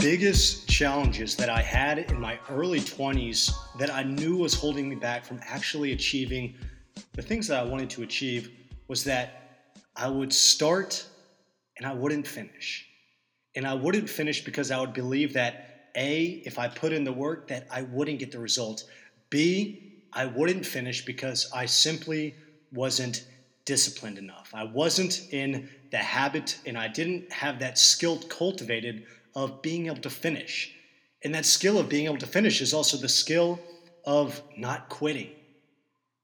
biggest challenges that I had in my early 20s that I knew was holding me back from actually achieving the things that I wanted to achieve was that I would start and I wouldn't finish. And I wouldn't finish because I would believe that A, if I put in the work, that I wouldn't get the result. B, I wouldn't finish because I simply wasn't disciplined enough. I wasn't in the habit and I didn't have that skill cultivated of being able to finish. And that skill of being able to finish is also the skill of not quitting.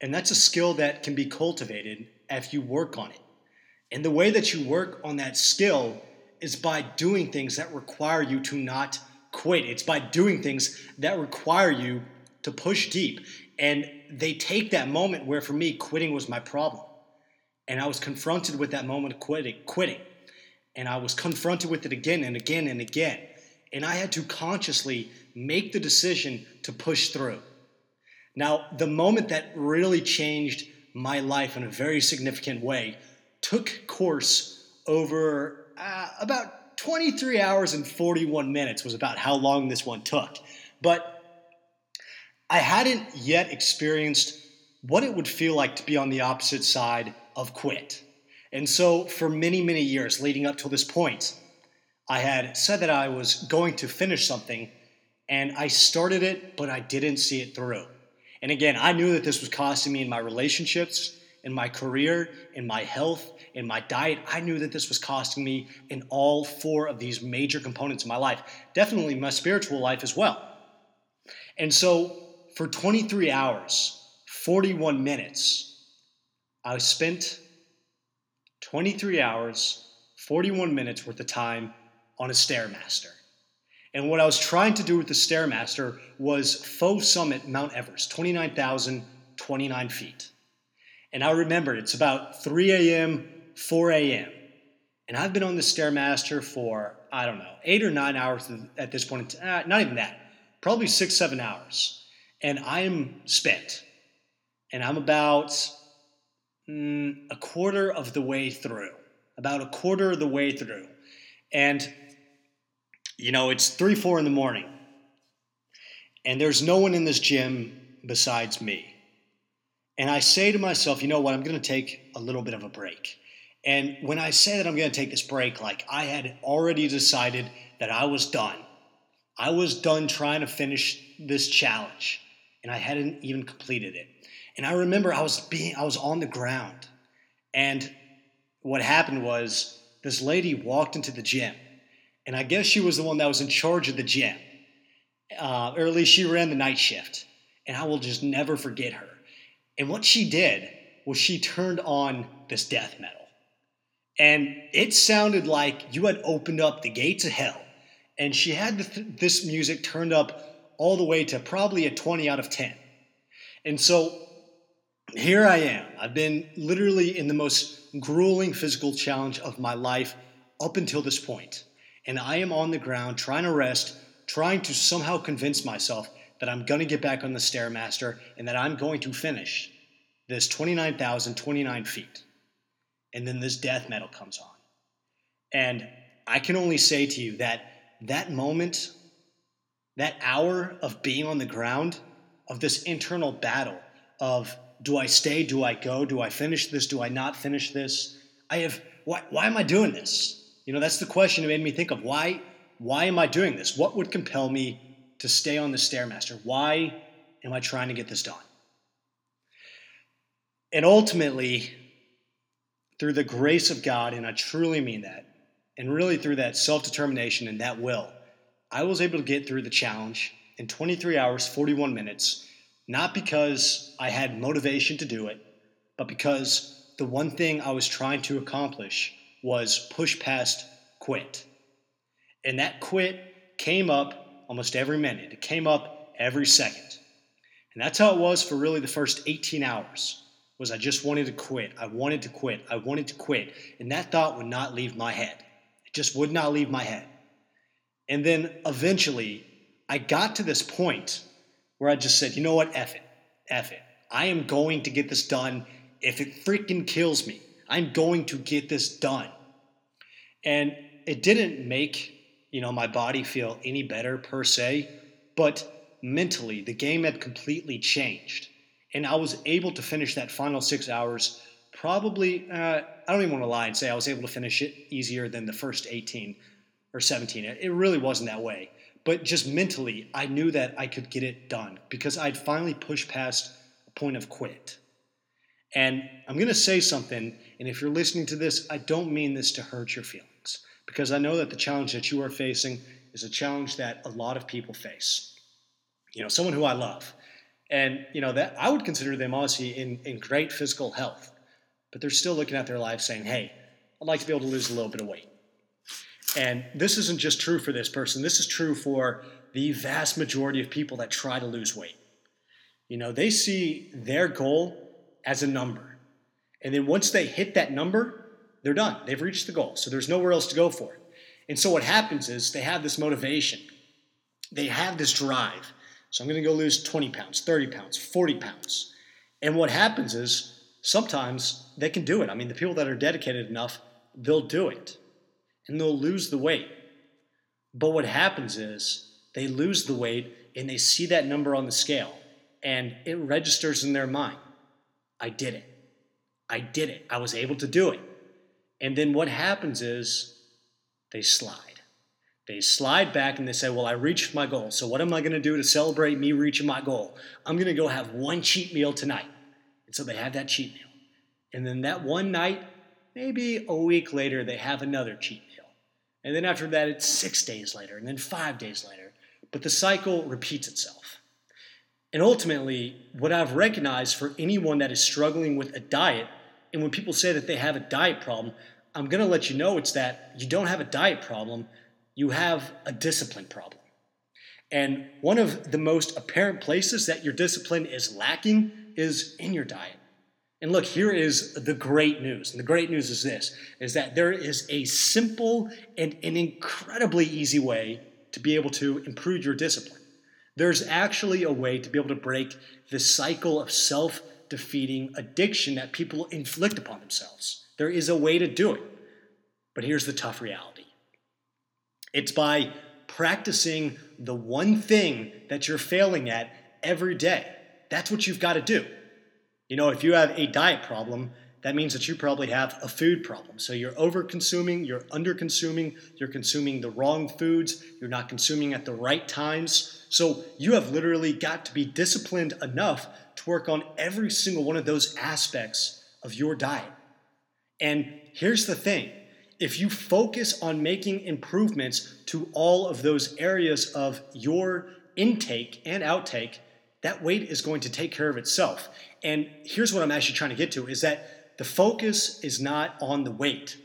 And that's a skill that can be cultivated if you work on it. And the way that you work on that skill is by doing things that require you to not quit. It's by doing things that require you to push deep. And they take that moment where for me quitting was my problem. And I was confronted with that moment of quitting, quitting. And I was confronted with it again and again and again. And I had to consciously make the decision to push through. Now, the moment that really changed my life in a very significant way took course over uh, about 23 hours and 41 minutes was about how long this one took. But I hadn't yet experienced what it would feel like to be on the opposite side of quit. And so, for many, many years leading up to this point, I had said that I was going to finish something, and I started it, but I didn't see it through. And again, I knew that this was costing me in my relationships, in my career, in my health, in my diet. I knew that this was costing me in all four of these major components of my life, definitely my spiritual life as well. And so, for 23 hours, 41 minutes, I spent 23 hours, 41 minutes worth of time on a Stairmaster. And what I was trying to do with the Stairmaster was faux summit Mount Everest, 29,029 feet. And I remembered it's about 3 a.m., 4 a.m. And I've been on the Stairmaster for, I don't know, eight or nine hours at this point. Uh, not even that, probably six, seven hours. And I am spent. And I'm about mm, a quarter of the way through, about a quarter of the way through. And, you know, it's three, four in the morning. And there's no one in this gym besides me. And I say to myself, you know what, I'm going to take a little bit of a break. And when I say that I'm going to take this break, like I had already decided that I was done. I was done trying to finish this challenge, and I hadn't even completed it. And I remember I was being I was on the ground. And what happened was this lady walked into the gym. And I guess she was the one that was in charge of the gym. Uh, or at least she ran the night shift. And I will just never forget her. And what she did was she turned on this death metal. And it sounded like you had opened up the gates of hell. And she had this music turned up all the way to probably a 20 out of 10. And so here I am. I've been literally in the most grueling physical challenge of my life up until this point. And I am on the ground trying to rest, trying to somehow convince myself that I'm going to get back on the Stairmaster and that I'm going to finish this 29,029 feet. And then this death metal comes on. And I can only say to you that that moment, that hour of being on the ground, of this internal battle of do I stay? Do I go? Do I finish this? Do I not finish this? I have why why am I doing this? You know, that's the question that made me think of. Why why am I doing this? What would compel me to stay on the Stairmaster? Why am I trying to get this done? And ultimately, through the grace of God, and I truly mean that, and really through that self determination and that will, I was able to get through the challenge in 23 hours, 41 minutes not because I had motivation to do it, but because the one thing I was trying to accomplish was push past quit. And that quit came up almost every minute, it came up every second. And that's how it was for really the first 18 hours. Was I just wanted to quit. I wanted to quit. I wanted to quit. And that thought would not leave my head. It just would not leave my head. And then eventually, I got to this point where I just said, you know what, F it, F it. I am going to get this done if it freaking kills me. I'm going to get this done. And it didn't make, you know, my body feel any better per se, but mentally, the game had completely changed. And I was able to finish that final six hours probably, uh, I don't even want to lie and say I was able to finish it easier than the first 18 or 17. It really wasn't that way. But just mentally, I knew that I could get it done because I'd finally pushed past a point of quit. And I'm going to say something, and if you're listening to this, I don't mean this to hurt your feelings because I know that the challenge that you are facing is a challenge that a lot of people face. You know, someone who I love. And, you know, that I would consider them honestly in, in great physical health, but they're still looking at their life saying, hey, I'd like to be able to lose a little bit of weight. And this isn't just true for this person, this is true for the vast majority of people that try to lose weight. You know, they see their goal as a number. And then once they hit that number, they're done. They've reached the goal. So there's nowhere else to go for it. And so what happens is they have this motivation, they have this drive. So I'm going to go lose 20 pounds, 30 pounds, 40 pounds. And what happens is sometimes they can do it. I mean, the people that are dedicated enough, they'll do it and they'll lose the weight. But what happens is they lose the weight and they see that number on the scale and it registers in their mind. I did it. I did it. I was able to do it. And then what happens is they slide. They slide back and they say, Well, I reached my goal. So what am I going to do to celebrate me reaching my goal? I'm going to go have one cheat meal tonight. And so they have that cheat meal. And then that one night, maybe a week later, they have another cheat. And then after that, it's six days later, and then five days later. But the cycle repeats itself. And ultimately, what I've recognized for anyone that is struggling with a diet, and when people say that they have a diet problem, I'm to let you know it's that you don't have a diet problem, you have a discipline problem. And one of the most apparent places that your discipline is lacking is in your diet. And look, here is the great news. And the great news is this is that there is a simple and an incredibly easy way to be able to improve your discipline. There's actually a way to be able to break the cycle of self defeating addiction that people inflict upon themselves. There is a way to do it. But here's the tough reality it's by practicing the one thing that you're failing at every day. That's what you've got to do. You know, if you have a diet problem, that means that you probably have a food problem. So you're over consuming, you're under consuming, you're consuming the wrong foods, you're not consuming at the right times. So you have literally got to be disciplined enough to work on every single one of those aspects of your diet. And here's the thing if you focus on making improvements to all of those areas of your intake and outtake, that weight is going to take care of itself. And here's what I'm actually trying to get to is that the focus is not on the weight.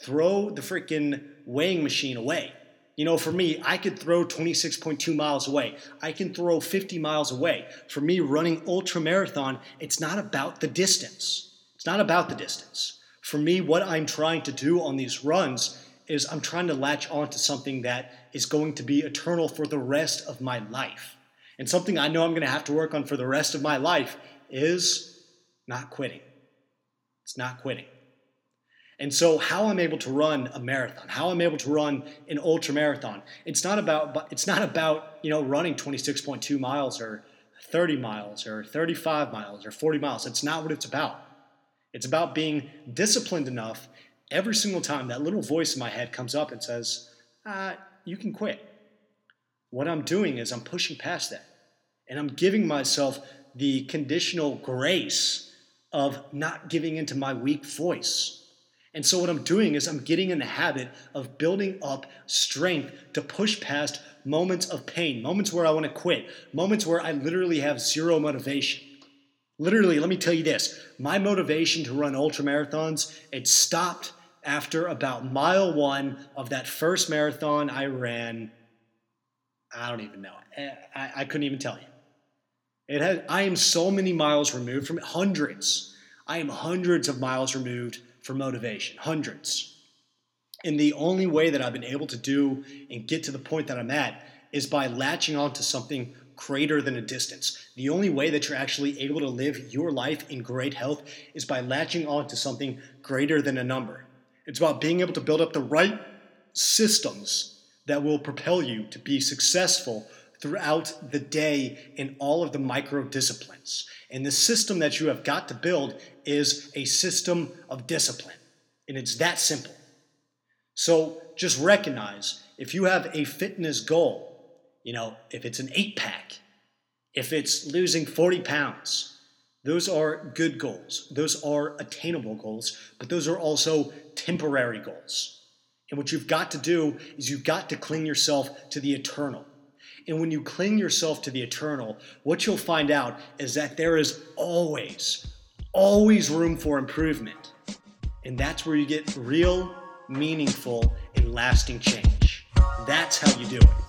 Throw the freaking weighing machine away. You know, for me, I could throw 26.2 miles away. I can throw 50 miles away. For me, running ultra marathon, it's not about the distance. It's not about the distance. For me, what I'm trying to do on these runs is I'm trying to latch on to something that is going to be eternal for the rest of my life. And something I know I'm going to have to work on for the rest of my life is not quitting. It's not quitting. And so, how I'm able to run a marathon, how I'm able to run an ultra marathon, it's not about it's not about you know running 26.2 miles or 30 miles or 35 miles or 40 miles. It's not what it's about. It's about being disciplined enough every single time that little voice in my head comes up and says, uh, "You can quit." What I'm doing is I'm pushing past that. And I'm giving myself the conditional grace of not giving into my weak voice. And so, what I'm doing is I'm getting in the habit of building up strength to push past moments of pain, moments where I want to quit, moments where I literally have zero motivation. Literally, let me tell you this my motivation to run ultra marathons, it stopped after about mile one of that first marathon I ran. I don't even know. I, I couldn't even tell you. It has, I am so many miles removed from it, hundreds. I am hundreds of miles removed from motivation, hundreds. And the only way that I've been able to do and get to the point that I'm at is by latching onto something greater than a distance. The only way that you're actually able to live your life in great health is by latching onto something greater than a number. It's about being able to build up the right systems that will propel you to be successful throughout the day in all of the micro disciplines. And the system that you have got to build is a system of discipline. And it's that simple. So just recognize if you have a fitness goal, you know, if it's an eight pack, if it's losing 40 pounds, those are good goals. Those are attainable goals, but those are also temporary goals. And what you've got to do is you've got to cling yourself to the eternal. And when you cling yourself to the eternal, what you'll find out is that there is always, always room for improvement. And that's where you get real, meaningful, and lasting change. That's how you do it.